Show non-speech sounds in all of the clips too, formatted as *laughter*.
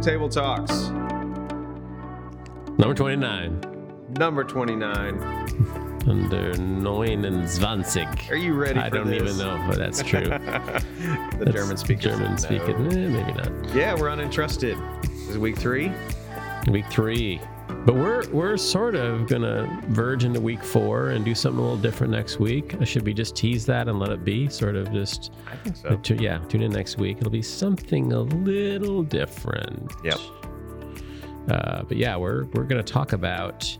Table Talks, Number 29. number 29. Under 29. Are you ready I don't this? even know if that's true. *laughs* the That's German speakers. German speaking. Eh, maybe not. Yeah, we're unentrusted. This is week three. Week three. But we're we're sort of gonna verge into week four and do something a little different next week. Should we just tease that and let it be? Sort of just I think so. tu- yeah, tune in next week. It'll be something a little different. Yep. Uh, but yeah, we're we're gonna talk about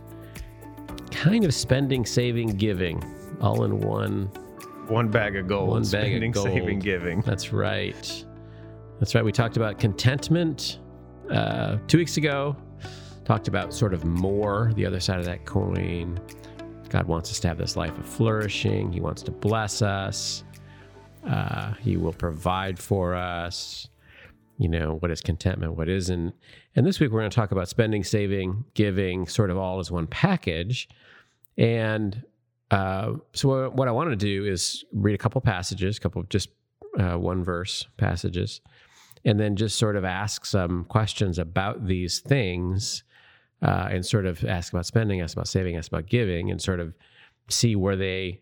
kind of spending, saving, giving, all in one One bag of gold. One bag of gold. saving, giving. That's right. That's right. We talked about contentment uh, two weeks ago. Talked about sort of more, the other side of that coin. God wants us to have this life of flourishing. He wants to bless us. Uh, he will provide for us. You know, what is contentment? What isn't? And this week we're going to talk about spending, saving, giving, sort of all as one package. And uh, so, what- I want to do is read a couple passages, a couple of just uh, one verse passages, and then just sort of ask some questions about these things, uh, and sort of ask about spending, ask about saving, ask about giving, and sort of see where they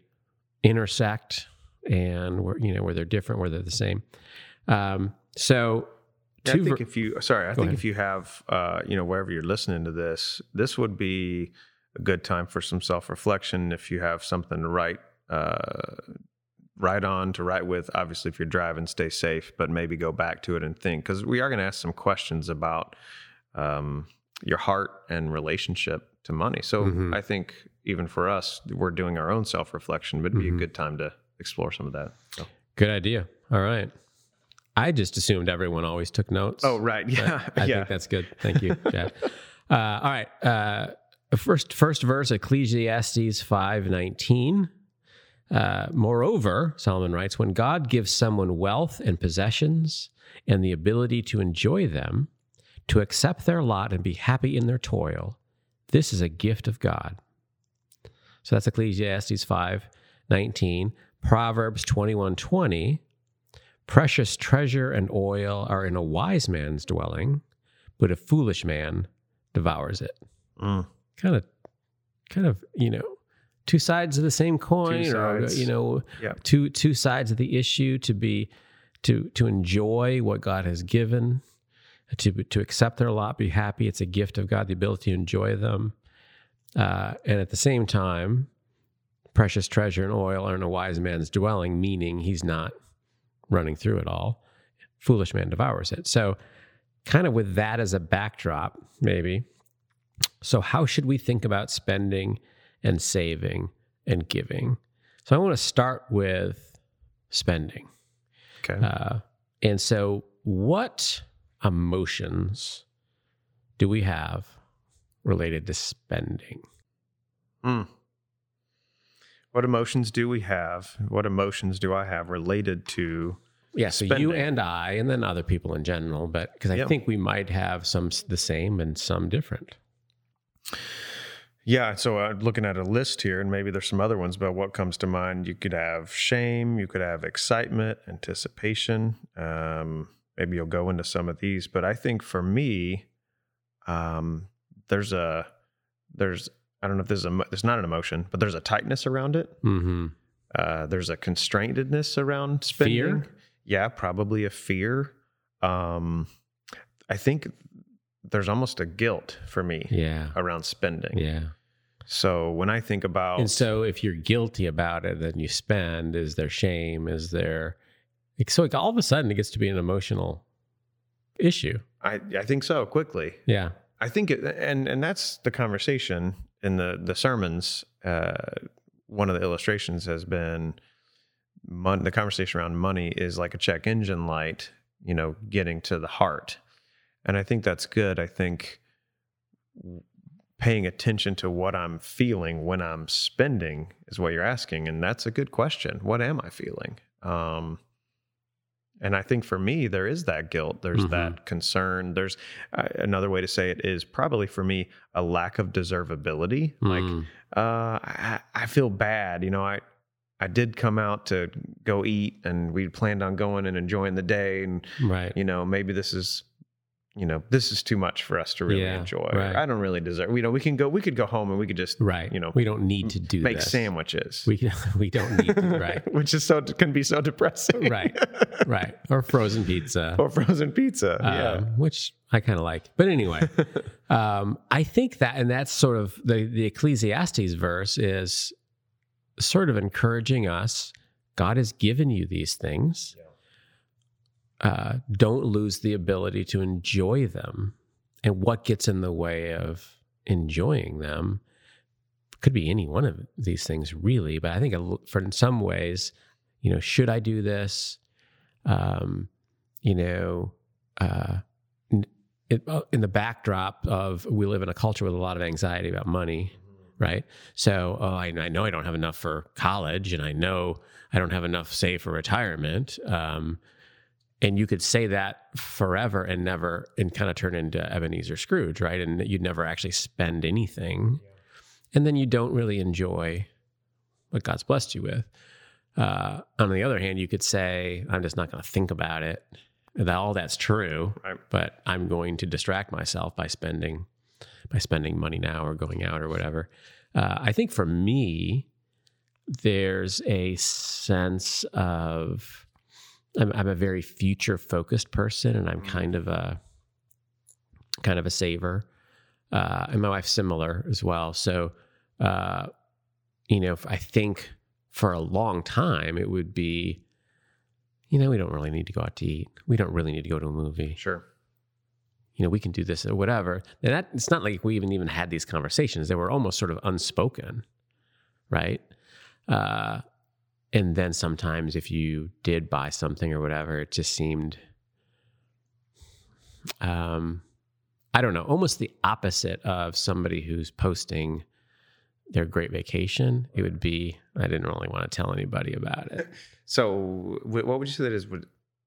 intersect and where you know where they're different, where they're the same. Um, so, Yeah, I think ver- if you sorry, I think ahead. if you have uh, you know wherever you're listening to this, this would be a good time for some self reflection. If you have something to write, uh, write on to write with. Obviously, if you're driving, stay safe, but maybe go back to it and think because we are going to ask some questions about um, your heart and relationship to money. So Mhm. I think even for us, we're doing our own self reflection, but it'd be Mhm. a good time to explore some of that. So. good idea. All right. I just assumed everyone always took notes. Oh right, yeah, I yeah. think that's good. Thank you, Chad. *laughs* uh, all right. Uh, first, first verse, Ecclesiastes five nineteen. Uh, Moreover, Solomon writes, when God gives someone wealth and possessions and the ability to enjoy them, to accept their lot and be happy in their toil, this is a gift of God. So that's Ecclesiastes five nineteen. Proverbs twenty one twenty. Precious treasure and oil are in a wise man's dwelling, but a foolish man devours it. Mm. Kind of, kind of, you know, two sides of the same coin, Two or you know, Yeah. two two sides of the issue. To be, to to enjoy what God has given, to to accept their lot, be happy. It's a gift of God, the ability to enjoy them, uh, and at the same time, precious treasure and oil are in a wise man's dwelling, meaning he's not running through it all. Foolish man devours it. So, kind of with that as a backdrop, maybe. So, how should we think about spending and saving and giving? So, I want to start with spending. Okay. Uh, and so, what emotions do we have related to spending? Mm. What emotions do we have? What emotions do I have related to? Yeah, so you and I, and then other people in general, but because I Yeah. think we might have some the same and some different. Yeah, so I'm looking at a list here, and maybe there's some other ones, but what comes to mind? You could have shame, you could have excitement, anticipation. Um, maybe you'll go into some of these, but I think for me, um, there's a there's I don't know if this is a there's not an emotion, but there's a tightness around it. Mm-hmm. Uh, there's a constrainedness around spending. Fear? Yeah, probably a fear. Um, I think there's almost a guilt for me Yeah, around spending. yeah. So when I think about And so, if you're guilty about it, then you spend. Is there shame? Is there? So like, all of a sudden, it gets to be an emotional issue. I, I think so quickly. Yeah. I think it, and and that's the conversation in the the sermons. Uh, one of the illustrations has been mon- the conversation around money is like a check engine light, you know, getting to the heart, and I think that's good. I think paying attention to what I'm feeling when I'm spending is what you're asking, and that's a good question. What am I feeling? Um, and I think for me, there is that guilt. There's Mhm. that concern. There's uh, another way to say it is probably for me a lack of deservability. Like Mm. uh, I, I feel bad. You know, I I did come out to go eat, and we planned on going and enjoying the day, and right. you know maybe this is you know, this is too much for us to really Yeah, enjoy. right. I don't really deserve. You know, we can go. We could go home and we could just Right. You know, we don't need to do make this. sandwiches. We can, *laughs* we don't need to, *laughs* right. which is so can be so depressing. Right. Right. Or frozen pizza. *laughs* or frozen pizza. yeah. um, which I kind of like. But anyway, um, I think that, and that's sort of the the Ecclesiastes verse is sort of encouraging us. God has given you these things. Uh, don't lose the ability to enjoy them. And what gets in the way of enjoying them could be any one of these things, really. But I think for in some ways, you know, should I do this? Um, you know, uh, in the backdrop of we live in a culture with a lot of anxiety about money, right? So, oh, I, I know I don't have enough for college, and I know I don't have enough saved for retirement. Um, and you could say that forever and never, and kind of turn into Ebenezer Scrooge, right? And you'd never actually spend anything, and then you don't really enjoy what God's blessed you with. Uh, on the other hand, you could say, I'm just not going to think about it. That all that's true, Right. but I'm going to distract myself by spending by spending money now or going out or whatever. Uh, I think for me, there's a sense of I'm, I'm a very future focused person, and I'm kind of a kind of a saver. Uh, and my wife's similar as well. So, uh, you know, I think for a long time it would be, you know, we don't really need to go out to eat. We don't really need to go to a movie Sure. you know, we can do this or whatever. And that it's not like we even even had these conversations. They were almost sort of unspoken, right? Uh, and then sometimes if you did buy something or whatever, it just seemed, um, I don't know, almost the opposite of somebody who's posting their great vacation. It would be, I didn't really want to tell anybody about it. *laughs* So, what would you say that is? Would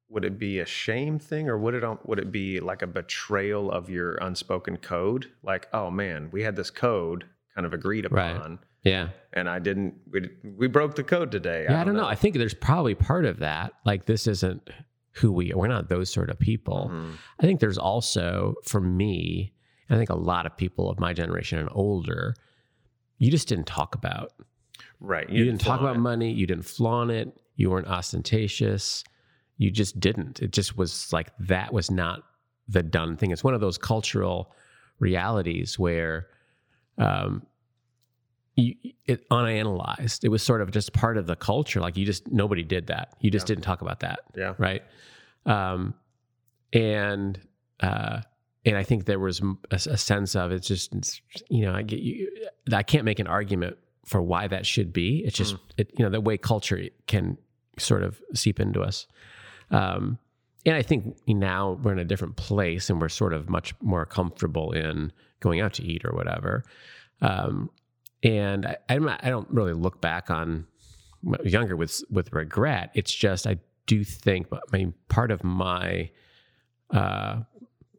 would it be a shame thing, or would it would it be like a betrayal of your unspoken code? Like, oh man, we had this code kind of agreed Right. upon, Yeah. and I didn't. We we broke the code today. Yeah, I don't know. I think there's probably part of that. Like this isn't who we are. we're not those sort of people. Mhm. I think there's also for me, and I think a lot of people of my generation and older, you just didn't talk about. Right. You, didn't talk about it. money, you didn't flaunt it, you weren't ostentatious. You just didn't. It just was like that was not the done thing. It's one of those cultural realities where um you, it unanalyzed. It was sort of just part of the culture. Like you just nobody did that. You just Yeah. didn't talk about that Yeah. right? Um, and uh, and I think there was a sense of it's just it's, you know I get you I can't make an argument for why that should be. It's just it, you know the way culture can sort of seep into us. Um, and I think now we're in a different place and we're sort of much more comfortable in going out to eat or whatever. Um, and I, I'm not, I don't really look back on when I was younger with with regret. It's just I do think, but I mean, part of my, uh,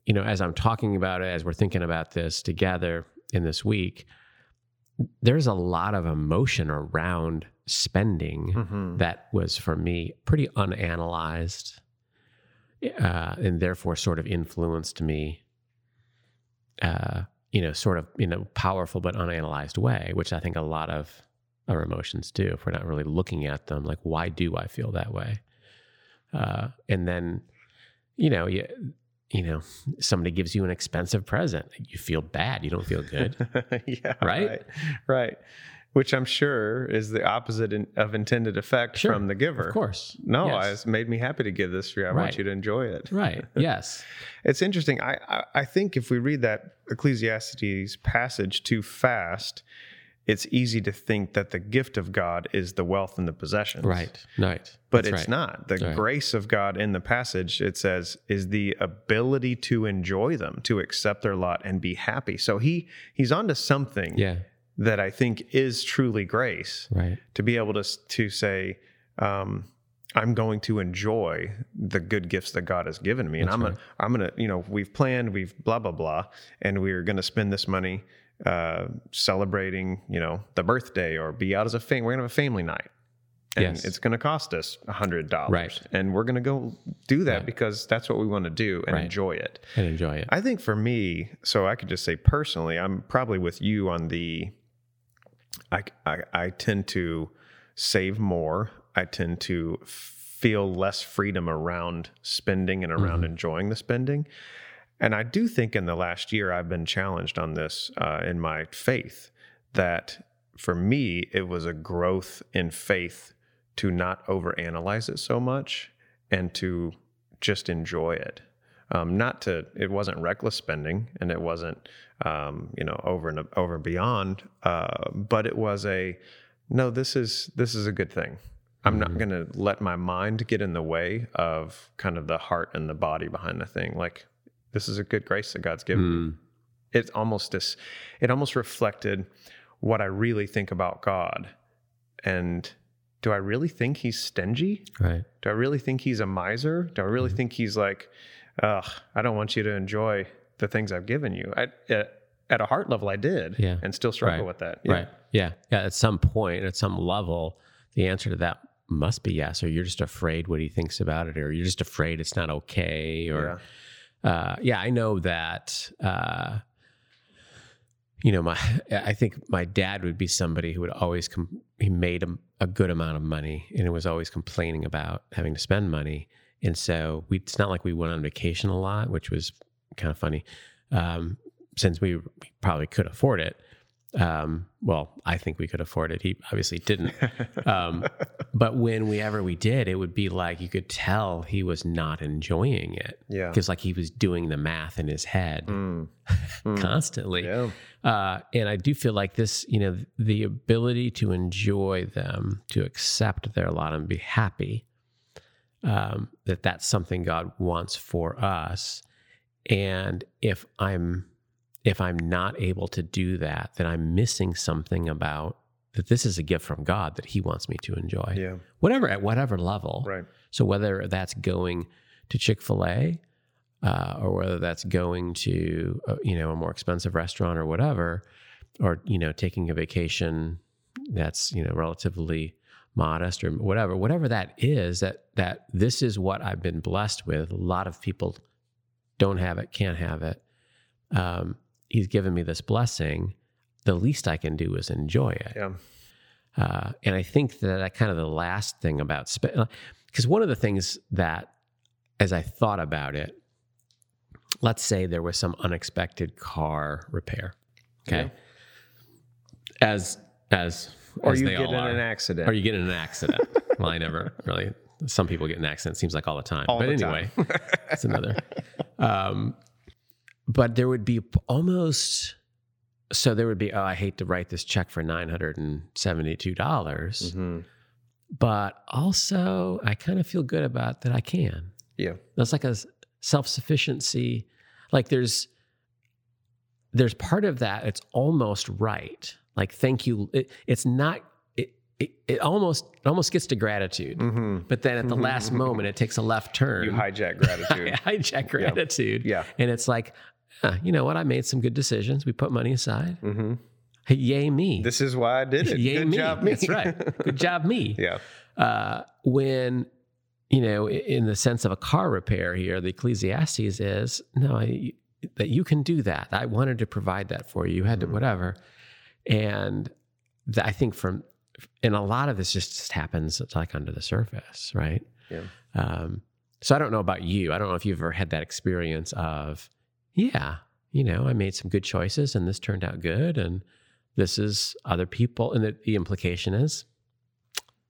you know, as I'm talking about it, as we're thinking about this together in this week, there's a lot of emotion around spending Mhm. that was for me pretty unanalyzed, uh, and therefore sort of influenced me. Uh, you know, sort of in a powerful but unanalyzed way, which I think a lot of our emotions do. If we're not really looking at them, like why do I feel that way? Uh, and then, you know, you, you know, somebody gives you an expensive present, you feel bad, you don't feel good. *laughs* yeah. Right? right. Right. Which I'm sure is the opposite in, of intended effect Sure. from the giver. Of course. No, Yes. Made me happy to give this to you. I Right. want you to enjoy it. Right. *laughs* Yes. It's interesting. I, I I think if we read that Ecclesiastes passage too fast, it's easy to think that the gift of God is the wealth and the possessions. Right. Right. But That's it's right. not. The Right. grace of God in the passage, it says, is the ability to enjoy them, to accept their lot and be happy. So he he's onto something Yeah. That I think is truly grace Right. to be able to to say, um, I'm going to enjoy the good gifts that God has given me, and That's I'm right. gonna I'm gonna you know we've planned we've blah blah blah, and we're gonna spend this money uh, celebrating you know the birthday or be out as a family. We're gonna have a family night. and Yes. it's going to cost us a hundred dollars, Right. and we're going to go do that because that's what we want to do and Right. enjoy it. and enjoy it. I think for me, so I could just say personally, I'm probably with you on the. I, I, I tend to save more. I tend to feel less freedom around spending and around enjoying the spending. And I do think in the last year, I've been challenged on this uh, in my faith that for me, it was a growth in faith to not overanalyze it so much and to just enjoy it. Um, not to, it wasn't reckless spending and it wasn't, um, you know, over and over and beyond, uh, but it was a, no, this is, this is a good thing. I'm not going to let my mind get in the way of kind of the heart and the body behind the thing. Like, this is a good grace that God's given Mm, it almost this it almost reflected what I really think about God. And do I really think he's stingy? right. Do I really think he's a miser? Do I really Mm-hmm. think he's like, ugh, I don't want you to enjoy the things I've given you? I, at, at a heart level, I did, Yeah. and still struggle Right. with that. Right. Yeah. Yeah. At some point, at some level, the answer to that must be yes. Or you're just afraid what he thinks about it, or you're just afraid it's not okay. Or, uh, yeah, I know that, uh, you know, my, *laughs* I think my dad would be somebody who would always, com- he made a, a good amount of money and it was always complaining about having to spend money. And so we, it's not like we went on vacation a lot, which was kind of funny. Um, since we, probably could afford it. Um, well, I think we could afford it. He obviously didn't. *laughs* Um, but when we ever we did, it would be like you could tell he was not enjoying it Yeah. because like he was doing the math in his head Mm. *laughs* Mm. constantly. Yeah. Uh, and I do feel like this, you know, the ability to enjoy them, to accept their lot and be happy, um, that that's something God wants for us. And if I'm if I'm not able to do that, then I'm missing something about that this is a gift from God that He wants me to enjoy. Yeah. Whatever at whatever level. Right. So whether that's going to Chick Fil A, uh, or whether that's going to uh, you know a more expensive restaurant or whatever, or you know taking a vacation that's you know relatively modest or whatever, whatever that is, that that this is what I've been blessed with. A lot of people don't have it, can't have it. Um, he's given me this blessing. The least I can do is enjoy it. Yeah. Uh, and I think that that kind of the last thing about because one of the things that, as I thought about it, let's say there was some unexpected car repair, okay, as as Or you they get in are. an accident. or you get in an accident. well, I never really. Some people get in accidents. Seems like all the time. All but the anyway, time. *laughs* that's another. Um, but there would be almost so there would be oh I hate to write this check for nine hundred and seventy two dollars, Mhm. but also I kind of feel good about that I can. Yeah. That's like a self sufficiency. Like there's there's part of that. It's almost right. Like thank you. It, it's not. It, it it almost it almost gets to gratitude, hmm but then at the last moment it takes a left turn. You hijack gratitude. *laughs* Hijack gratitude. yeah. And it's like, huh, you know what? I made some good decisions. We put money aside. hmm Hey, yay me. This is why I did it. yay Good me. job, me. That's right. Good job me. *laughs* yeah. Uh, when, you know, in the sense of a car repair here, the Ecclesiastes is no, I, that you can do that. I wanted to provide that for you. You had to, Mhm. whatever. And th- I think from, and a lot of this just happens it's like under the surface, right? Yeah. Um, so I don't know about you. I don't know if you've ever had that experience of, yeah, you know, I made some good choices and this turned out good. And this is other people. And the, the implication is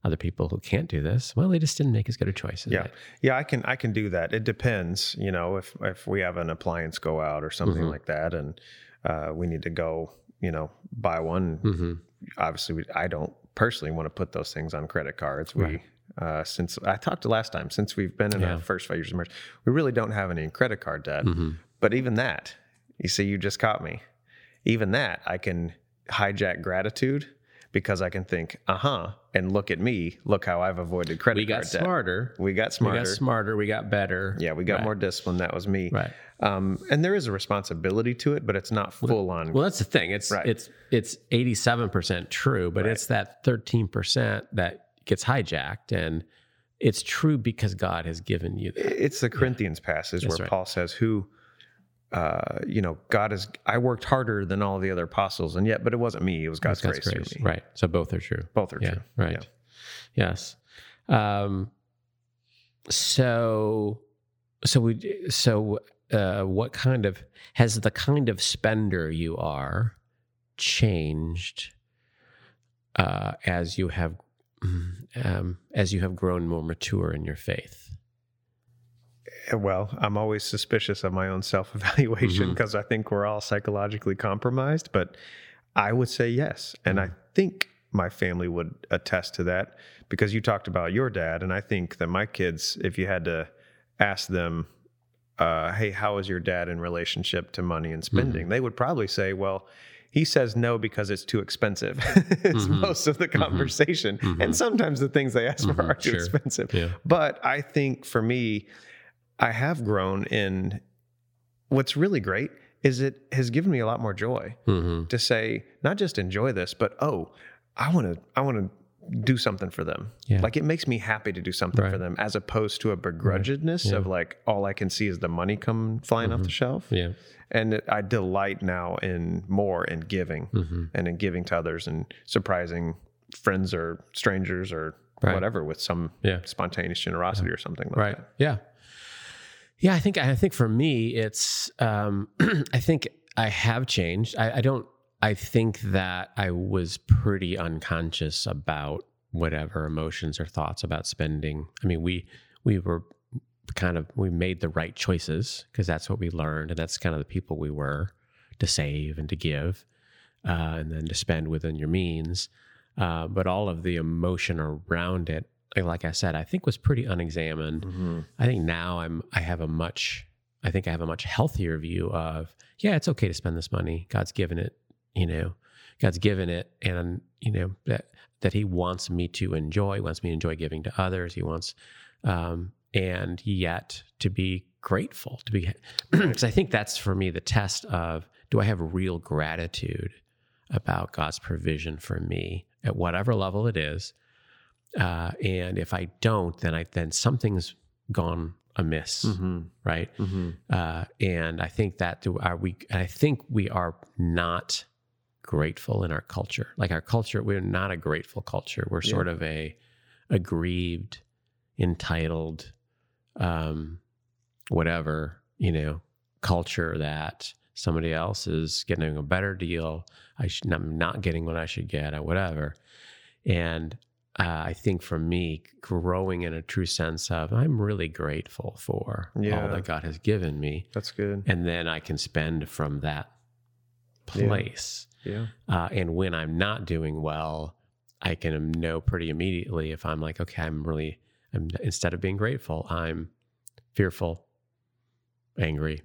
other people who can't do this, well, they just didn't make as good a choice. Yeah. I- Yeah, I can I can do that. It depends, you know, if if we have an appliance go out or something Mhm. like that and uh, we need to go, you know, buy one. Mhm. Obviously, we, I don't personally want to put those things on credit cards. We Right. uh, since I talked to last time, since we've been in Yeah. our first five years of marriage, we really don't have any credit card debt. Mhm. But even that, you see, you just caught me. Even that, I can hijack gratitude because I can think, uh huh, and look at me, look how I've avoided credit We got card debt. smarter. We got smarter. We got smarter. We got better. Yeah, we got Right. more discipline. That was me. Right. Um, and there is a responsibility to it, but it's not full on. Well, that's the thing. It's Right. it's it's eighty seven percent true, but Right. it's that thirteen percent that gets hijacked and it's true because God has given you that. It's the Corinthians passage That's where. Paul says, "Who, uh, you know, God is. I worked harder than all the other apostles, and yet, but it wasn't me. It was God's, God's grace, grace. me. Right. So both are true. Both are yeah, true. Right. Yes. Um, so, so we, so, uh, what kind of, has the kind of spender you are changed, uh, as you have, *clears throat* um, as you have grown more mature in your faith? Yeah. Well, I'm always suspicious of my own self evaluation because I think we're all psychologically compromised. But I would say yes, and I think my family would attest to that because you talked about your dad, and I think that my kids, if you had to ask them uh, hey, how is your dad in relationship to money and spending? They would probably say, well, he says no because it's too expensive. *laughs* it's Mhm. most of the conversation. Mhm. And sometimes the things they ask for are too sure. expensive. Yeah. But I think for me, I have grown in what's really great is it has given me a lot more joy Mm-hmm. to say, not just enjoy this, but oh, I want to, I want to do something for them. Yeah. Like it makes me happy to do something for them as opposed to a begrudgedness Yeah. of like, all I can see is the money come flying off Mhm. the shelf. Yeah. And it, I delight now in more in giving Mm-hmm. and in giving to others and surprising friends or strangers or Right. whatever with some Yeah. spontaneous generosity or something like right that. yeah yeah i think i think for me it's um *clears throat* i think i have changed. I, I don't i think that i was pretty unconscious about whatever emotions or thoughts about spending. I mean we we were kind of we made the right choices because that's what we learned and that's kind of the people we were to save and to give uh, and then to spend within your means. Uh, but all of the emotion around it like- i said i think was pretty unexamined Mm-hmm. I think now I'm I have a much I think I have a much healthier view of yeah, it's okay to spend this money. God's given it, you know. God's given it and you know that that he wants me to enjoy, wants me to enjoy giving to others. He wants um and yet to be grateful, to be *clears throat* because I think that's for me the test of do I have real gratitude about God's provision for me at whatever level it is. Uh, and if I don't, then I then something's gone amiss, Mm-hmm. right? Mm-hmm. Uh, and I think that are we? I think we are not grateful in our culture. Like our culture, we're not a grateful culture. We're sort of a aggrieved, entitled, um, whatever you know, culture that somebody else is getting a better deal. I should, I'm not getting what I should get, or whatever. And uh, I think for me, growing in a true sense of I'm really grateful for Yeah. all that God has given me, That's good. and then I can spend from that place. Yeah. Uh, and when I'm not doing well, I can know pretty immediately if I'm like, okay, I'm really, I'm instead of being grateful, I'm fearful, angry,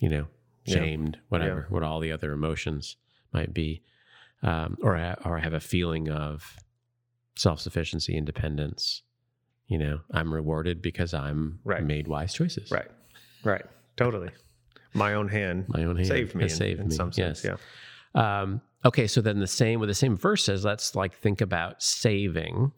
you know, Yeah. shamed, whatever, what all the other emotions might be, um, or I, or I have a feeling of self sufficiency, independence. You know, I'm rewarded because I'm Right. made wise choices. Right. Right. Totally. My own hand My own hand saved me in, saved in me. some sense. Yes. Yeah. Um, okay, so then the same with the same verse says, let's like think about saving.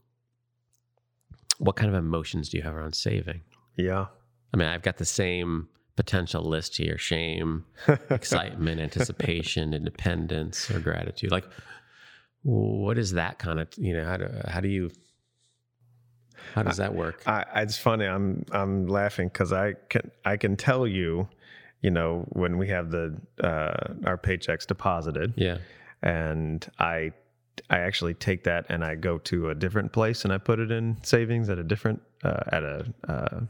What kind of emotions do you have around saving? Yeah. I mean, I've got the same potential list here: shame, *laughs* excitement, anticipation, independence, or gratitude. Like, what is that kind of? You know, how do how do you? How does that work? I, it's funny. I'm I'm laughing because I can I can tell you, you know, when we have the uh, our paychecks deposited, Yeah, and I I actually take that and I go to a different place and I put it in savings at a different uh, at a uh,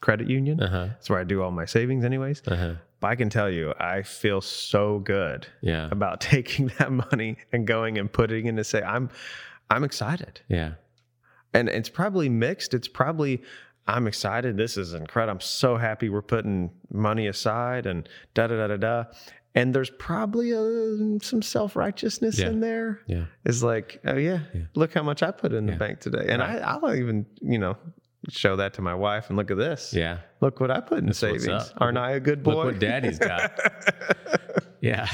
credit union. uh huh, That's where I do all my savings, anyways. uh huh, But I can tell you, I feel so good yeah, about *laughs* taking that money and going and putting it in to say I'm I'm excited. yeah, and it's probably mixed. It's probably I'm excited. This is incredible. I'm so happy we're putting money aside and da da da da da. And there's probably a, some self righteousness Yeah. in there. yeah, It's like, oh yeah, Yeah. look how much I put in Yeah. the bank today, and Right. I, I'll even you know show that to my wife and look at this. yeah. Look what I put in That's savings. Aren't I a good boy? Look what Daddy's got. *laughs* Yeah.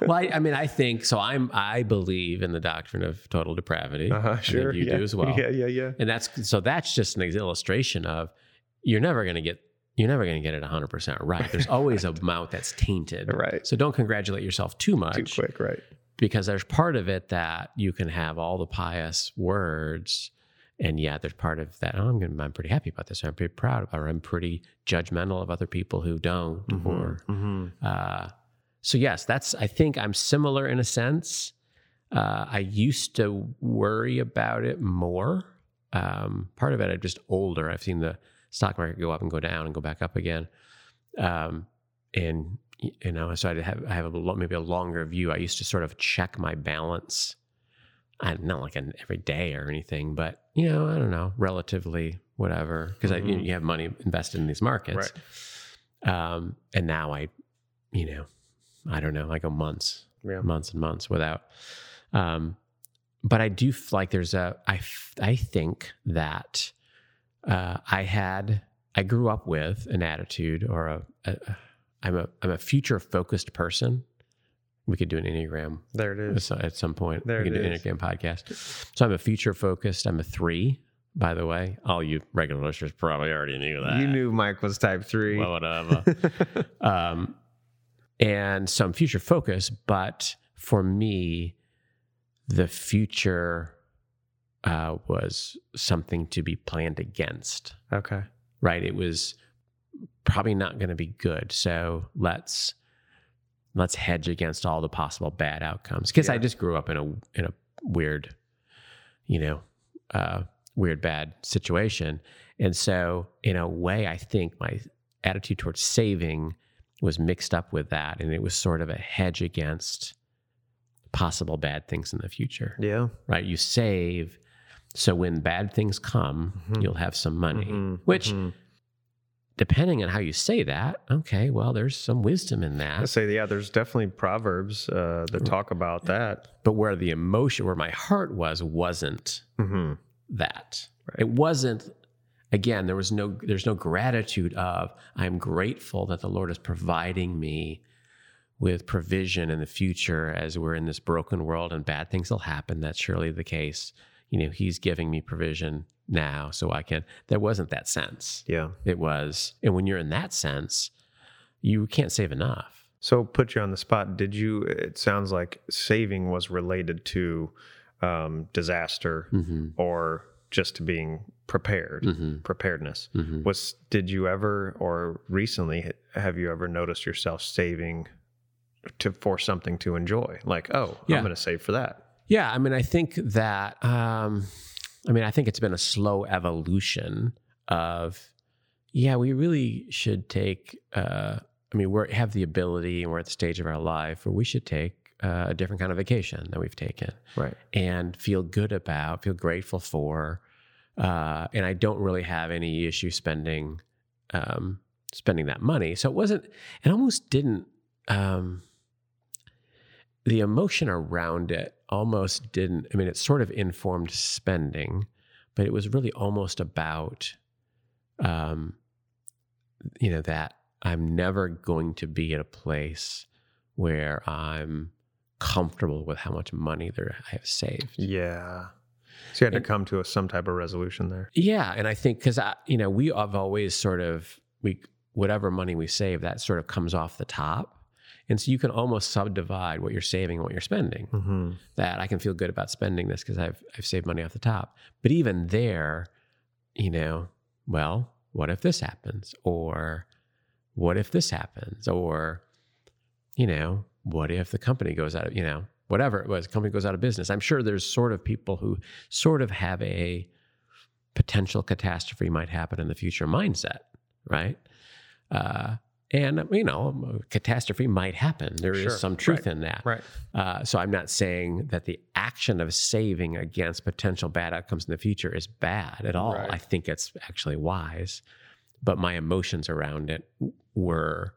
Well, I, I mean, I think so. I'm I believe in the doctrine of total depravity. Uh-huh, sure. you yeah. do as well. *laughs* Yeah, yeah, yeah. And that's so that's just an illustration of you're never going to get you're never going to get it 100% right. There's always a *laughs* amount that's tainted. Right. So don't congratulate yourself too much Too quick, right? because there's part of it that you can have all the pious words and yeah, there's part of that oh, I'm gonna, I'm pretty happy about this I'm pretty proud of it or I'm pretty judgmental of other people who don't or hmm uh, so yes, that's. I think I'm similar in a sense. Uh, I used to worry about it more. Um, part of it, I'm just older. I've seen the stock market go up and go down and go back up again. Um, and you know, so I have I have a lo- maybe a longer view. I used to sort of check my balance. I not like an every day or anything, but you know, I don't know, relatively whatever, because I you, you have money invested in these markets. Um, and now I, you know, I don't know, I go months, Yeah. months and months without. Um, but I do f- like there's a I f- I think that uh, I had I grew up with an attitude or a, a I'm a I'm a future focused person. We could do an enneagram There it is. at some- point. There we can do an enneagram podcast. So I'm a future focused. I'm a three, by the way. All you regular listeners probably already knew that. You knew Mike was type three. Well, whatever. *laughs* um, and so I'm future focused, but for me, the future uh, was something to be planned against, okay. right? It was probably not going to be good. So let's let's hedge against all the possible bad outcomes because I just grew up in a in a weird, you know, uh, weird bad situation, and so in a way, I think my attitude towards saving was mixed up with that, and it was sort of a hedge against possible bad things in the future. Yeah. Right? You save. So when bad things come, Mhm. you'll have some money. Mhm, Which, mhm. Depending on how you say that, okay, well, there's some wisdom in that. I say, yeah, there's definitely proverbs uh, that talk about that. But where the emotion, where my heart was, wasn't hmm that. Right. It wasn't. Again, there was no. There's no gratitude of. I'm grateful that the Lord is providing me with provision in the future as we're in this broken world and bad things will happen. That's surely the case. You know, He's giving me provision now, so I can. There wasn't that sense. Yeah. It was, and when you're in that sense, you can't save enough. So put you on the spot. Did you? It sounds like saving was related to um, disaster hmm or just to being prepared, hmm preparedness. hmm Was did you ever or recently have you ever noticed yourself saving to for something to enjoy? Like, oh, Yeah. I'm going to save for that. Yeah, I mean, I think that. Um, I mean, I think it's been a slow evolution of. Yeah, we really should take. Uh, I mean, we have the ability, and we're at the stage of our life where we should take uh, a different kind of vacation than we've taken, Right. and feel good about, feel grateful for. Uh, and I don't really have any issue spending, um, spending that money. So it wasn't. It almost didn't. Um, the emotion around it almost didn't i mean it sort of informed spending but it was really almost about um you know that i'm never going to be at a place where i'm comfortable with how much money there i have saved Yeah. So you had to come to a, some type of resolution there. yeah and i think because i you know we have always sort of we whatever money we save that sort of comes off the top and so you can almost subdivide what you're saving and what you're spending Mm-hmm. that I can feel good about spending this because I've I've saved money off the top. But even there, you know, well, what if this happens? Or what if this happens? Or, you know, what if the company goes out of, you know, whatever it was, company goes out of business. I'm sure there's sort of people who sort of have a potential catastrophe might happen in the future mindset, right? Uh, and you know, a catastrophe might happen. There is Sure, some truth right, in that. Right. Uh, so I'm not saying that the action of saving against potential bad outcomes in the future is bad at all. Right. I think it's actually wise, but my emotions around it were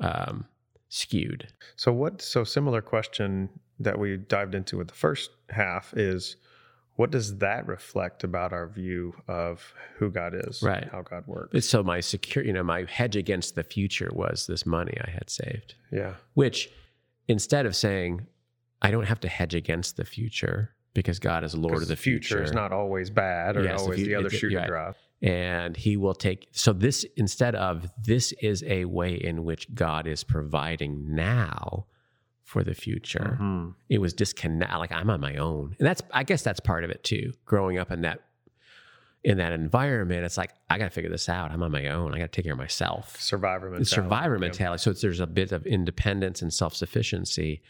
um, skewed. So what? So similar question that we dived into with the first half is, what does that reflect about our view of who God is, Right. How God works? So my secure, you know, my hedge against the future was this money I had saved, yeah. which instead of saying, I don't have to hedge against the future because God is Lord of the future. is not always bad or Yes, always you- the other shoe to drop. and he will take so this instead of this is a way in which god is providing now for the future Mhm. it was disconnect like i'm on my own and that's i guess that's part of it too growing up in that in that environment it's like i gotta figure this out i'm on my own i gotta take care of myself Survivor mentality. it's survivor mentality. So it's, there's a bit of independence and self sufficiency.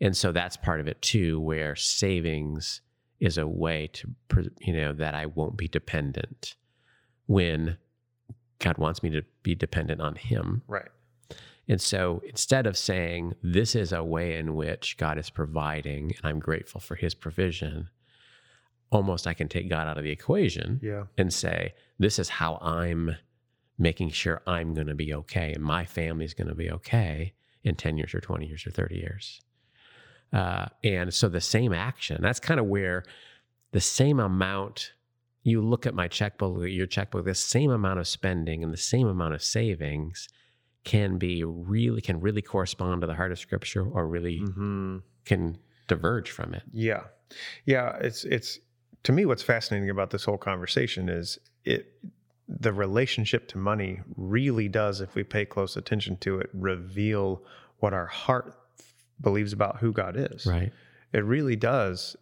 And so that's part of it too, where savings is a way to, you know, that I won't be dependent when God wants me to be dependent on Him. Right. And so instead of saying, this is a way in which God is providing and I'm grateful for His provision, almost I can take God out of the equation Yeah. and say, this is how I'm making sure I'm going to be okay and my family's going to be okay in 10 years or 20 years or 30 years. Uh, and so the same action, that's kind of where the same amount, you look at my checkbook, your checkbook, the same amount of spending and the same amount of savings can be really, can really correspond to the heart of scripture or really hmm can diverge from it. Yeah. Yeah. It's, it's, to me, what's fascinating about this whole conversation is it, the relationship to money really does, if we pay close attention to it, reveal what our heart believes about who God is. Right. It really does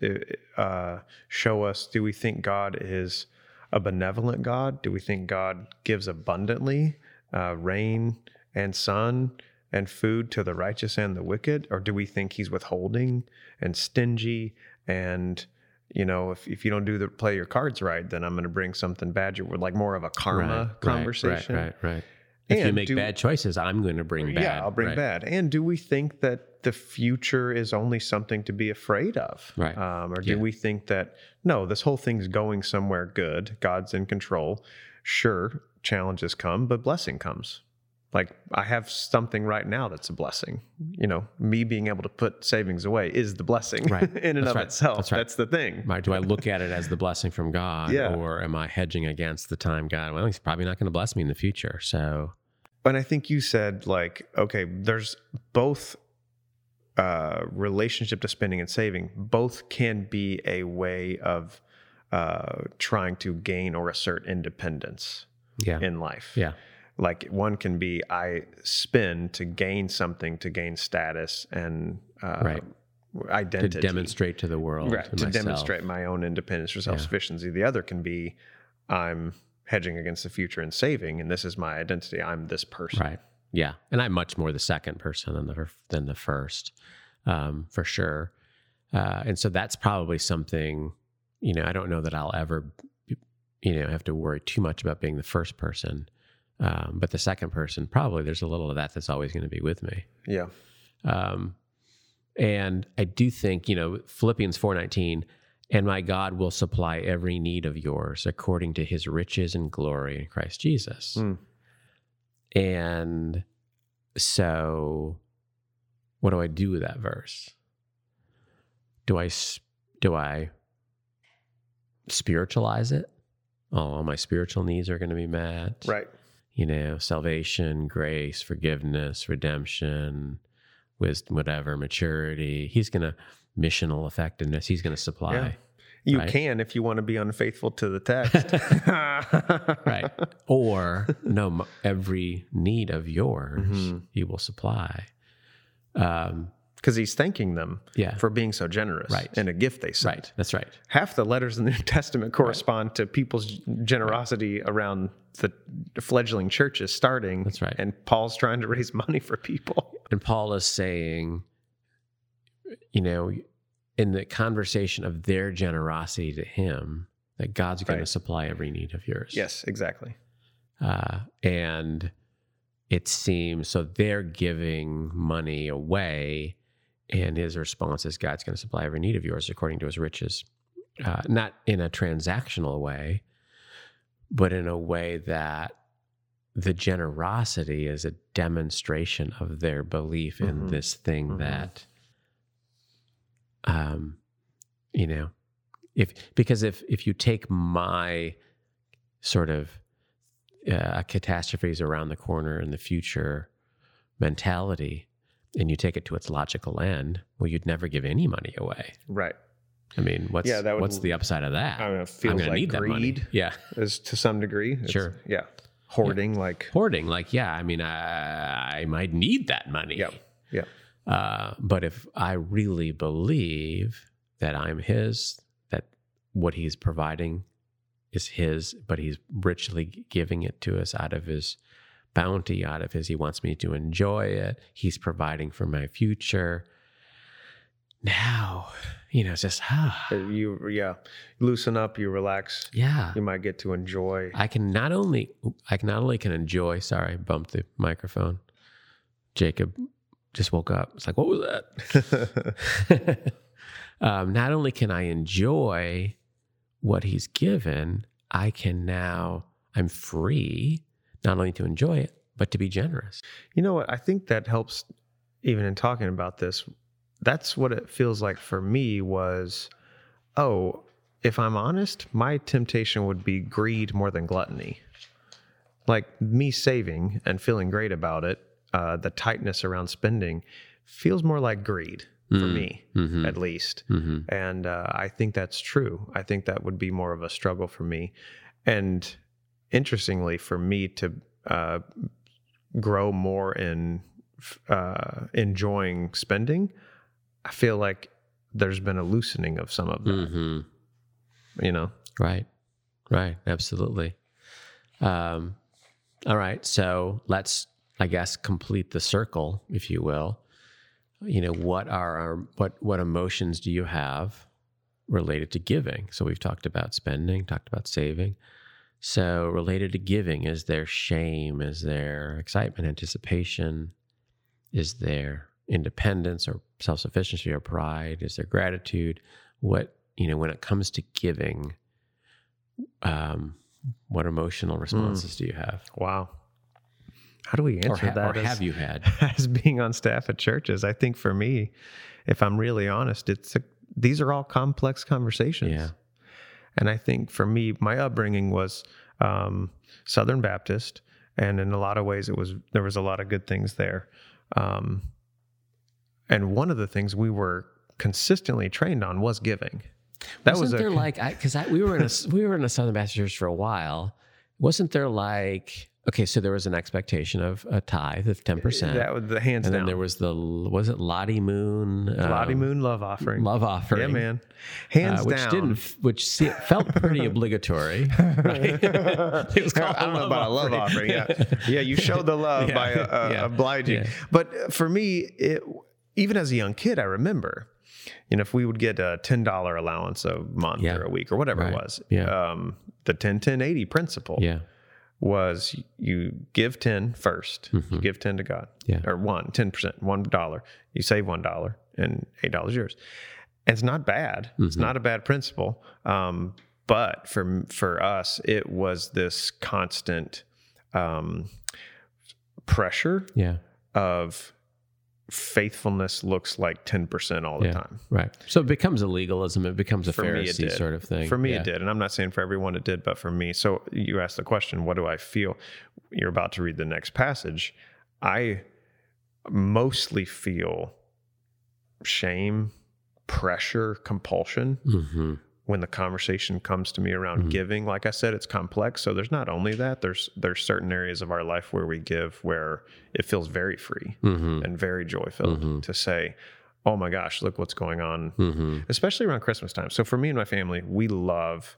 uh, show us do we think God is a benevolent God? Do we think God gives abundantly uh, rain and sun and food to the righteous and the wicked? Or do we think he's withholding and stingy and you know, if, if you don't do the play your cards right, then I'm going to bring something bad. You're like more of a karma Right, right, conversation. Right, right, right. If you make do- bad choices, I'm going to bring bad. Yeah, I'll bring right? bad. And do we think that the future is only something to be afraid of? Right. Um, or do Yeah. we think that, no, this whole thing's going somewhere good? God's in control. Sure, challenges come, but blessing comes. Like I have something right now that's a blessing. You know, me being able to put savings away is the blessing Right. *laughs* in and That's of right. itself. That's right. That's the thing. Right. Do I look at it as the blessing from God, Yeah. or am I hedging against the time God? Well, He's probably not going to bless me in the future. So, And I think you said like, okay, there's both uh, relationship to spending and saving. Both can be a way of uh, trying to gain or assert independence yeah, in life. yeah, Like one can be I spend to gain something, to gain status and uh, Right. Identity, to demonstrate to the world, right, and to demonstrate my own independence or self sufficiency. The other can be I'm hedging against the future and saving, and this is my identity. I'm this person. Right. Yeah, and I'm much more the second person than the than the first, um, for sure. Uh, and so that's probably something. You know, I don't know that I'll ever, you know, have to worry too much about being the first person. Um, but the second person, probably there's a little of that that's always going to be with me. Yeah. Um, and I do think, you know, Philippians 4:19, and my God will supply every need of yours according to his riches and glory in Christ Jesus. Mm. And so what do I do with that verse? Do I do I spiritualize it? Oh, all my spiritual needs are going to be met Right. You know, salvation, grace, forgiveness, redemption, wisdom, whatever, maturity. He's going to missional effectiveness. He's going to supply. Yeah. You Right. can if you want to be unfaithful to the text. *laughs* *laughs* Right. Or no, every need of yours Mhm. he will supply. Um, Because he's thanking them yeah. for being so generous Right. and a gift they sent. right. That's right. Half the letters in the *laughs* New Testament correspond to people's generosity around the fledgling churches starting. That's right. And Paul's trying to raise *laughs* money for people. And Paul is saying, you know, in the conversation of their generosity to him, that God's going Right. to supply every need of yours. Yes, exactly. Uh, and it seems so they're giving money away, and his response is God's going to supply every need of yours according to his riches. Uh, not in a transactional way, but in a way that the generosity is a demonstration of their belief in Mhm. this thing Mhm. that, um, you know, if because if if you take my sort of uh, catastrophes around the corner in the future mentality, and you take it to its logical end, well, you'd never give any money away. Right. I mean, what's Yeah, that would- what's the upside of that? I don't know. It I'm feels gonna like need that money. greed *laughs* Yeah, is to some degree. It's- Sure. Yeah. Hoarding, like, hoarding. Like, yeah, I mean, I, I might need that money. yeah. Yeah. Uh, but if I really believe that I'm His, that what He's providing is His, but He's richly giving it to us out of His bounty, out of His, He wants me to enjoy it. He's providing for my future. Now, you know, it's just, ah, Uh, You, yeah. Loosen up, you relax. yeah. You might get to enjoy. I can not only I can not only can enjoy. Sorry, I bumped the microphone. Jacob just woke up. It's like, what was that? *laughs* *laughs* um, not only can I enjoy what he's given, I can now I'm free not only to enjoy it but to be generous. You know what? I think that helps even in talking about this. That's what it feels like for me was, oh, if I'm honest, my temptation would be greed more than gluttony. Like me saving and feeling great about it, uh, the tightness around spending feels more like greed for Mm. me, Mhm. at least. Mm-hmm. And uh, I think that's true. I think that would be more of a struggle for me. And interestingly, for me to uh, grow more in uh, enjoying spending, I feel like there's been a loosening of some of that. Mm-hmm. You know, Right. Right. Absolutely. Um, all right. So let's, I guess, complete the circle, if you will. You know, what are our, what, what emotions do you have related to giving? So we've talked about spending, talked about saving. So related to giving, is there shame? Is there excitement, anticipation? Is there independence or self sufficiency or pride? Is there gratitude? What, you know, when it comes to giving, um, what emotional responses do you have? wow. How do we Or, answer ha- that? or as- have you had? *laughs* as being on staff at churches, I think for me, if I'm really honest, it's a, these are all complex conversations. Yeah. And I think for me, my upbringing was um, Southern Baptist, and in a lot of ways, it was there was a lot of good things there. Um, and one of the things we were consistently trained on was giving. That wasn't was a, there like because I, we were in a we were in a Southern Baptist church for a while. Wasn't there like okay? So there was an expectation of a tithe of ten percent, that was the hands and down. then there was the was it Lottie Moon Lottie um, Moon love offering. love offering, yeah, man. uh, Hands which down. didn't which felt pretty *laughs* obligatory. *laughs* Right? it was called I don't know about a love offering. Yeah, *laughs* yeah. You show the love Yeah, by uh, yeah, obliging. yeah. But for me, it, even as a young kid, I remember, you know, if we would get a ten dollar allowance a month Yeah. or a week or whatever Right. it was, Yeah. um, the 10 10 80 principle yeah, was you give 10 1st You Mhm. give 10 to God. Yeah. Or one, 10%, one dollar. You save one dollar and eight dollars yours. And it's not bad. It's Mhm. not a bad principle. Um, but for for us, it was this constant um, pressure yeah, of faithfulness looks like 10% all the Yeah. time. right. So it becomes a legalism. It becomes a For me, it Pharisee sort of thing. For me, Yeah. it did. And I'm not saying for everyone it did, but for me. So you asked the question, what do I feel? You're about to read the next passage. I mostly feel shame, pressure, compulsion hmm when the conversation comes to me around Mhm. giving. Like I said, it's complex. So there's not only that, there's there's certain areas of our life where we give where it feels very free hmm and very joy filled Mhm. to say, Oh my gosh, look what's going on hmm especially around Christmas time. So for me and my family, we love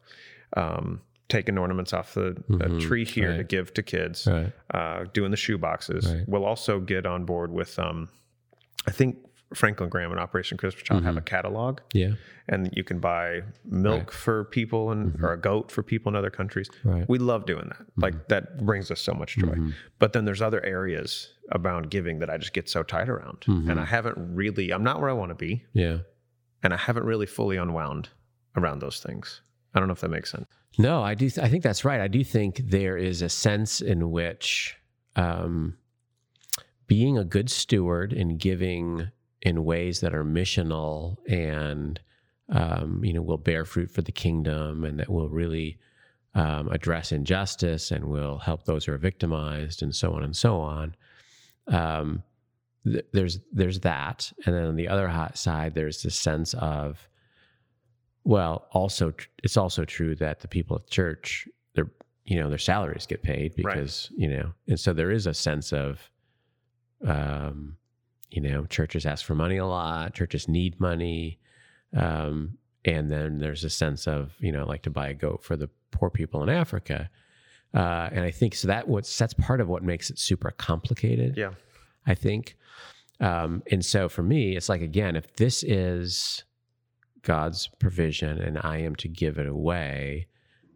um, taking ornaments off the a Mhm, tree here to give to kids, Right. uh, doing the shoe boxes. Right. We'll also get on board with, um, I think Franklin Graham and Operation Christmas Child have a catalog, Yeah. and you can buy milk Right. for people and Mm-hmm. or a goat for people in other countries. Right. We love doing that. Like that brings us so much joy. Mhm. But then there's other areas around giving that I just get so tight around, Mhm. and I haven't really. I'm not where I want to be Yeah. and I haven't really fully unwound around those things. I don't know if that makes sense. No, I do. Th- I think that's right. I do think there is a sense in which um, being a good steward and giving in ways that are missional and um, you know will bear fruit for the kingdom and that will really um, address injustice and will help those who are victimized and so on and so on. Um, th- there's there's that, and then on the other hot side, there's this sense of, well, also tr- it's also true that the people at church, their you know their salaries get paid Right. because you know, and so there is a sense of, um, you know, churches ask for money a lot, churches need money, um, and then there's a sense of you know like to buy a goat for the poor people in Africa. Uh, and I think so that what's that's part of what makes it super complicated. Yeah. I think. Um, and so for me, it's like, again, if this is God's provision and I am to give it away,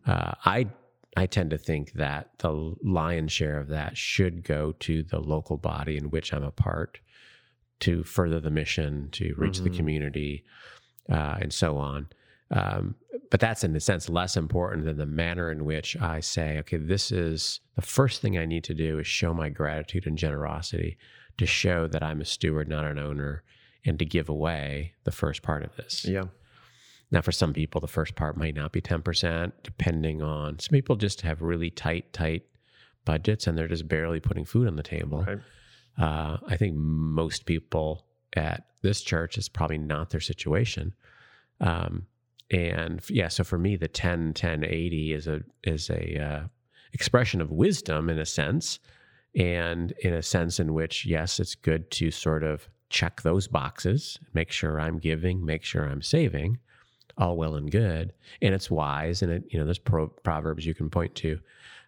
uh, I, I tend to think that the lion's share of that should go to the local body in which I'm a part to further the mission, to reach the Mhm. community, uh, and so on. Um, but that's in a sense less important than the manner in which I say, okay, this is the first thing I need to do is show my gratitude and generosity to show that I'm a steward, not an owner, and to give away the first part of this. Yeah. Now, for some people, the first part might not be 10%, depending on some people just have really tight, tight budgets and they're just barely putting food on the table. Right. Uh, I think most people at this church is probably not their situation. Um, and yeah, so for me, the 10, 10, 80 is a, is a, uh, expression of wisdom in a sense. And in a sense in which, yes, it's good to sort of check those boxes, make sure I'm giving, make sure I'm saving, all well and good. And it's wise. And it, you know, there's pro- proverbs you can point to.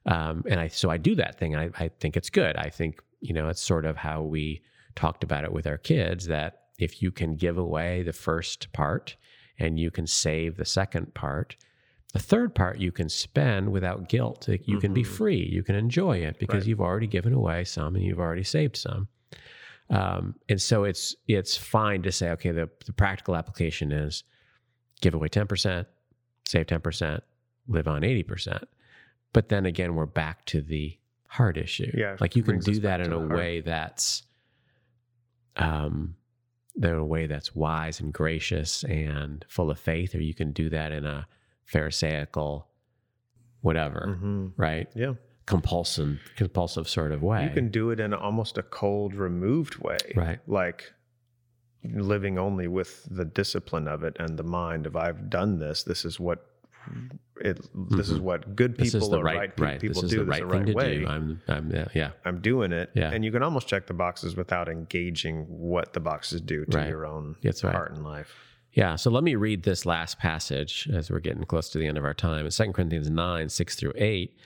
Um, and I, so I do that thing. I, I think it's good. I think, you know, it's sort of how we talked about it with our kids that if you can give away the first part and you can save the second part, the third part you can spend without guilt. You can be Mhm. free. You can enjoy it because Right. you've already given away some and you've already saved some. Um, and so it's it's fine to say, okay, the, the practical application is give away 10%, save 10%, live on 80%. But then again, we're back to the heart issue. Yeah, Like you can do that in a way that's um in a way that's wise and gracious and full of faith, or you can do that in a pharisaical whatever, hmm right? Yeah. Compulsive compulsive sort of way. You can do it in almost a cold, removed way. Right. Like living only with the discipline of it and the mind of I've done this. This is what it. This is Mhm. what good this people is the right, right, right. people This is do. the this right the thing right to way. do. I'm, I'm, yeah, yeah, I'm doing it. Yeah. And you can almost check the boxes without engaging what the boxes do to Right. your own That's right. heart and life. Yeah, so let me read this last passage as we're getting close to the end of our time. It's 2 Corinthians 9, 6 through 8.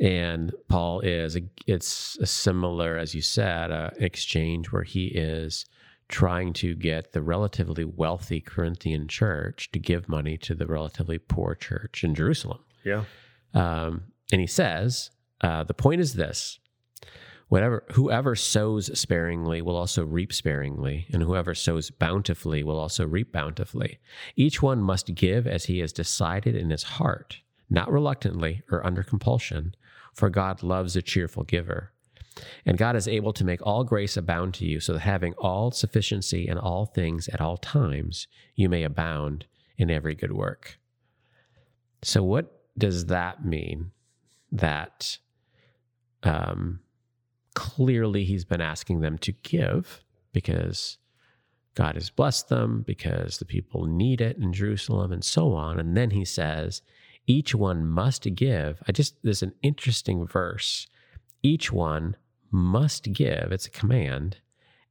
And Paul is, it's a similar, as you said, uh, exchange where he is trying to get the relatively wealthy Corinthian church to give money to the relatively poor church in Jerusalem. Yeah. Um, and he says, uh, the point is this whatever whoever sows sparingly will also reap sparingly, and whoever sows bountifully will also reap bountifully. Each one must give as he has decided in his heart, not reluctantly or under compulsion, for God loves a cheerful giver. And God is able to make all grace abound to you, so that having all sufficiency in all things at all times, you may abound in every good work. So, what does that mean? That um, clearly he's been asking them to give because God has blessed them, because the people need it in Jerusalem, and so on. And then he says, each one must give. I just, there's an interesting verse. Each one must give, it's a command,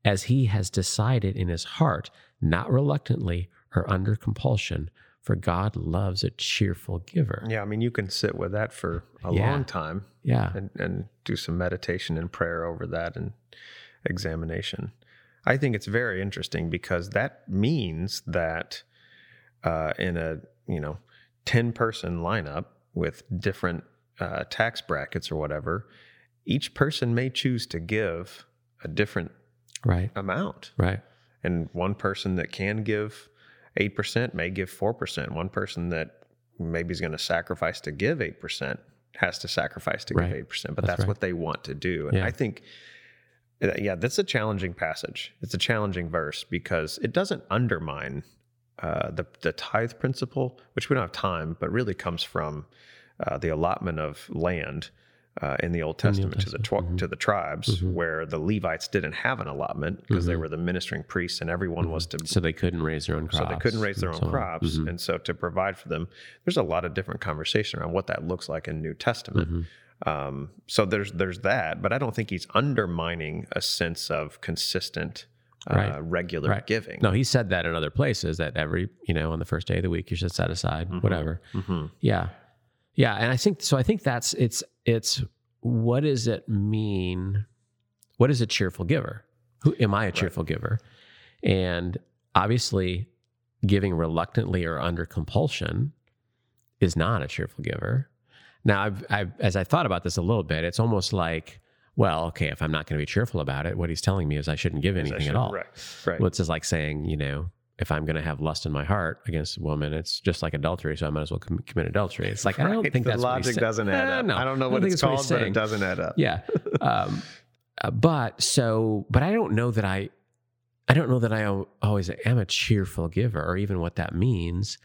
as he has decided in his heart, not reluctantly or under compulsion, for God loves a cheerful giver. Yeah. I mean, you can sit with that for a Yeah. long time Yeah. and, and do some meditation and prayer over that and examination. I think it's very interesting because that means that uh, in a you know ten person lineup with different uh, tax brackets or whatever, each person may choose to give a different Right. amount, Right. and one person that can give eight percent may give four percent. One person that maybe is going to sacrifice to give eight percent has to sacrifice to Right. give eight percent. But That's that's, right. what they want to do, and Yeah. I think, uh, yeah, that's a challenging passage. It's a challenging verse because it doesn't undermine uh, the the tithe principle, which we don't have time, but really comes from uh, the allotment of land uh, in the Old In the Testament, to the Testament, tw- mhm. to the tribes, Mhm. where the Levites didn't have an allotment because they Mhm. were the ministering priests, and everyone was to So they couldn't raise their own crops. so they couldn't raise their own so crops, Mhm. and so to provide for them, there's a lot of different conversation around what that looks like in New Testament. Mhm. Um, so there's there's that, but I don't think he's undermining a sense of consistent, uh, Right. regular Right. giving. No, he said that in other places that every, you know, on the first day of the week you should set aside whatever. Yeah. Yeah, and I think so I think that's it's it's what does it mean? What is a cheerful giver? Who am I a cheerful giver? And obviously giving reluctantly or under compulsion is not a cheerful giver. Now, I've, I've as I thought about this a little bit, it's almost like, well, okay, if I'm not going to be cheerful about it, what he's telling me is I shouldn't give anything should- at all. Right. Right. Well, it's just like saying, you know, if I'm going to have lust in my heart against a woman, it's just like adultery, so I might as well com- commit adultery. It's like I don't think the that's logic doesn't add Eh, up. no, I don't know I what it's that's what called, but it doesn't add up. Yeah, um, uh, but so, but I don't know that I, I don't know that I always am a cheerful giver, or even what that means.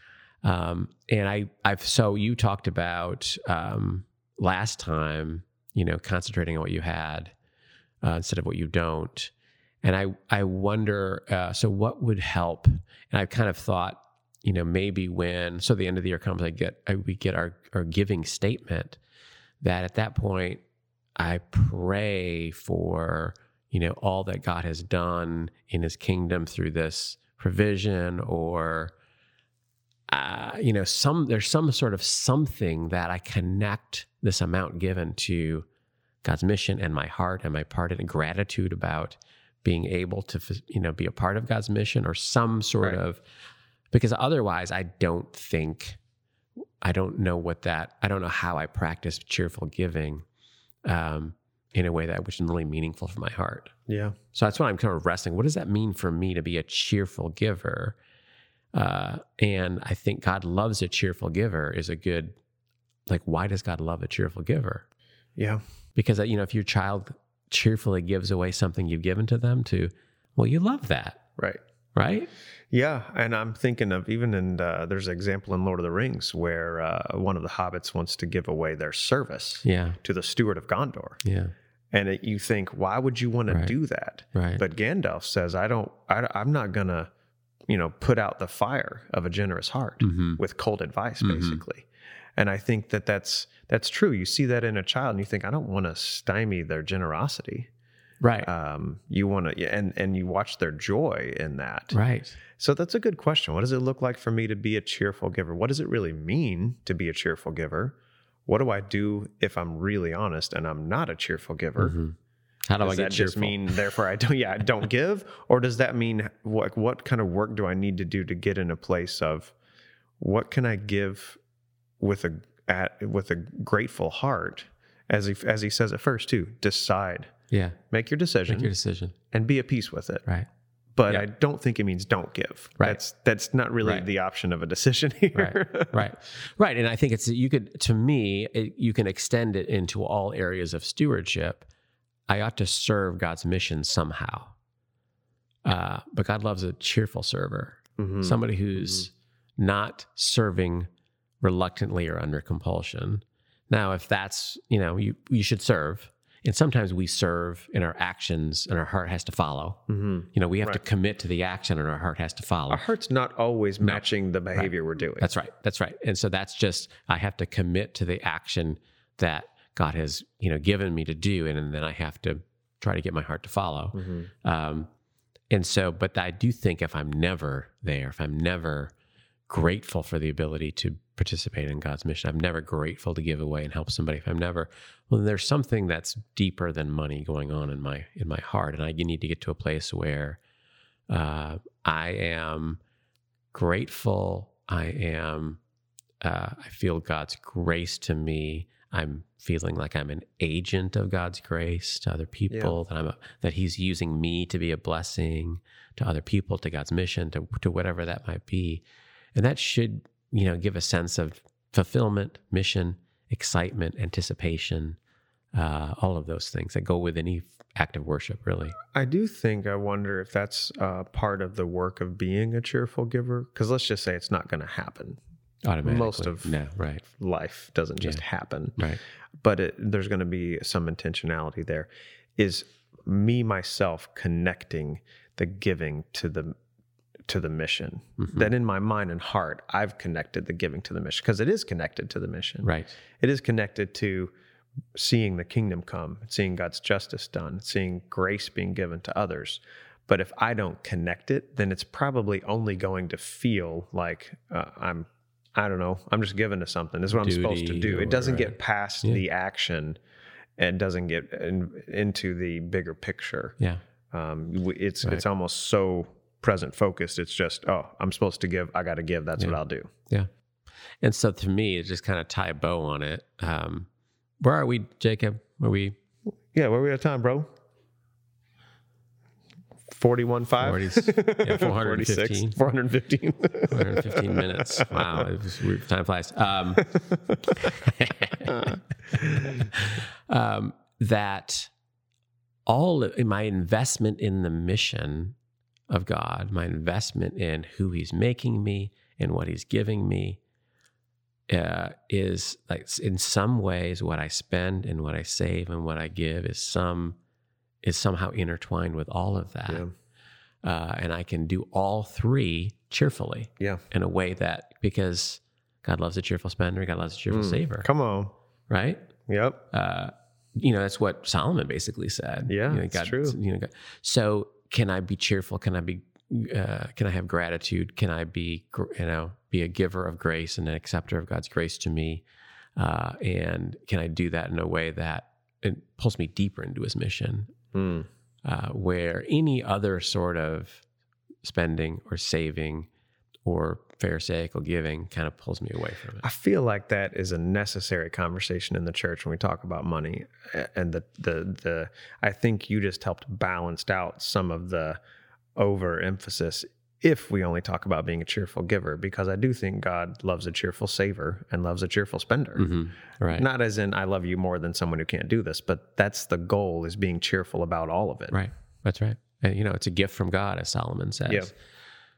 Um, and I, I've so you talked about um, last time, you know, concentrating on what you had uh, instead of what you don't. And I, I wonder, uh, so what would help? And I kind of thought, you know, maybe when so the end of the year comes, I get I, we get our our giving statement. That at that point, I pray for you know all that God has done in His kingdom through this provision, or uh, you know, some there's some sort of something that I connect this amount given to God's mission and my heart and my part in gratitude about being able to you know be a part of God's mission or some sort Right. of because otherwise I don't think I don't know what that I don't know how I practice cheerful giving um, in a way that was really meaningful for my heart. Yeah. So that's what I'm kind of wrestling. What does that mean for me to be a cheerful giver? Uh, and I think God loves a cheerful giver is a good, like, why does God love a cheerful giver? Yeah. Because, uh, you know, if your child cheerfully gives away something you've given to them to, well, you love that, Right. right? Yeah, and I'm thinking of even in uh, there's an example in Lord of the Rings where uh, one of the hobbits wants to give away their service Yeah. to the steward of Gondor, Yeah. and it, you think, why would you want to do that? Right. But Gandalf says, I don't, I, I'm not gonna, you know, put out the fire of a generous heart hmm with cold advice, Mhm. basically. And I think that that's that's true. You see that in a child, and you think, I don't want to stymie their generosity. Right. Um, you want to, and and you watch their joy in that. right. So that's a good question. What does it look like for me to be a cheerful giver? What does it really mean to be a cheerful giver? What do I do if I'm really honest and I'm not a cheerful giver? Mhm. How do Does I get cheerful? Does that cheerful? just mean therefore I don't yeah, I don't *laughs* give? Or does that mean what what kind of work do I need to do to get in a place of what can I give with a at, with a grateful heart? As he as he says at first too, decide. yeah. Make your decision Make your decision. and be at peace with it. Right. But Yeah. I don't think it means don't give. Right. That's that's not really Right. the option of a decision here. right right right and i think it's you could to me it, you can extend it into all areas of stewardship i ought to serve god's mission somehow uh, but god loves a cheerful server Mhm. somebody who's not serving reluctantly or under compulsion now if that's you know you you should serve and sometimes we serve in our actions and our heart has to follow Mhm. you know we have to commit to the action and our heart has to follow Our heart's not always matching the behavior we're doing. that's right. That's right. And so that's just I have to commit to the action that God has, you know, given me to do, and, and then I have to try to get my heart to follow. Mhm. Um, and so, but I do think if I'm never there, if I'm never grateful for the ability to participate in God's mission, I'm never grateful to give away and help somebody. If I'm never, well, there's something that's deeper than money going on in my in my heart, and I need to get to a place where uh, I am grateful. I am. Uh, I feel God's grace to me. I'm feeling like I'm an agent of God's grace to other people. That I'm a, that He's using me to be a blessing to other people, to God's mission, to to whatever that might be, and that should you know give a sense of fulfillment, mission, excitement, anticipation, uh, all of those things that go with any act of worship. Really, I do think I wonder if that's uh, part of the work of being a cheerful giver. Because let's just say it's not going to happen. Automatically. Most of no, right, life doesn't just happen. right, but it, there's going to be some intentionality there is me myself connecting the giving to the to the mission. Mm-hmm. that in my mind and heart i've connected the giving to the mission because it is connected to the mission. Right, it is connected to seeing the kingdom come seeing god's justice done seeing grace being given to others. But if i don't connect it then it's probably only going to feel like uh, i'm i don't know i'm just given to something this is what i'm supposed to do. Or- it doesn't get past Yeah. the action and doesn't get in, into the bigger picture. Yeah, um, it's Right. it's almost so present focused it's just oh i'm supposed to give i gotta give that's what i'll do yeah. And so to me, it just kind of tie a bow on it. Um, where are we, Jacob? Are we yeah where are we at time bro 41 5 40s? *laughs* Yeah, 415. 415 115 minutes. *laughs* Wow, it was, time flies. Um, *laughs* um, that all of, in my investment in the mission of God, my investment in who He's making me and what He's giving me, uh, is like in some ways what I spend and what I save and what I give is some is somehow intertwined with all of that. Yeah. Uh, and I can do all three cheerfully yeah. in a way that because God loves a cheerful spender, God loves a cheerful Mm, saver, come on. Right? yep. Uh, you know that's what Solomon basically said. Yeah, you know, it's God, true. You know, God, so can I be cheerful? Can I be? Uh, can I have gratitude? Can I be, you know, be a giver of grace and an acceptor of God's grace to me? Uh, and can I do that in a way that it pulls me deeper into His mission Mm, uh, where any other sort of spending or saving or pharisaical giving kind of pulls me away from it. I feel like that is a necessary conversation in the church when we talk about money, and the the the. I think you just helped balanced out some of the overemphasis if we only talk about being a cheerful giver, because I do think God loves a cheerful saver and loves a cheerful spender. Mhm. Right. Not as in I love you more than someone who can't do this, but that's the goal is being cheerful about all of it. Right. That's right. And, you know, it's a gift from God, as Solomon says.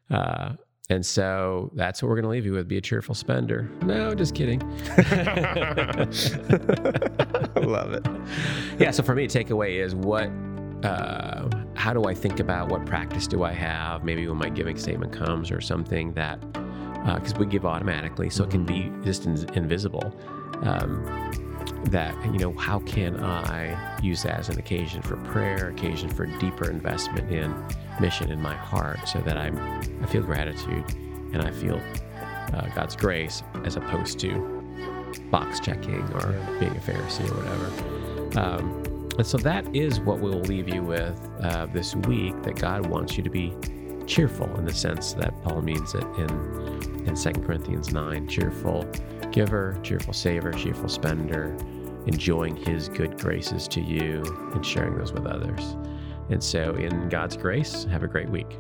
Uh, and so that's what we're going to leave you with be a cheerful spender. No, just kidding. I *laughs* *laughs* love it. yeah. So for me, takeaway is what, uh, how do I think about what practice do I have? Maybe when my giving statement comes or something that, because we give automatically, so it can be just in, invisible. Um, that you know, how can I use that as an occasion for prayer, occasion for deeper investment in mission in my heart, so that I'm, I feel gratitude and I feel uh, God's grace as opposed to box checking or being a Pharisee or whatever. Um, and so that is what we'll leave you with uh, this week. That God wants you to be cheerful in the sense that Paul means it in in 2 Corinthians 9. Cheerful giver, cheerful saver, cheerful spender, enjoying His good graces to you and sharing those with others. And so, in God's grace, have a great week.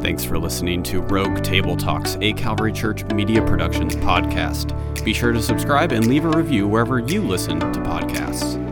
Thanks for listening to Rogue Table Talks, a Calvary Church Media Productions podcast. Be sure to subscribe and leave a review wherever you listen to podcasts.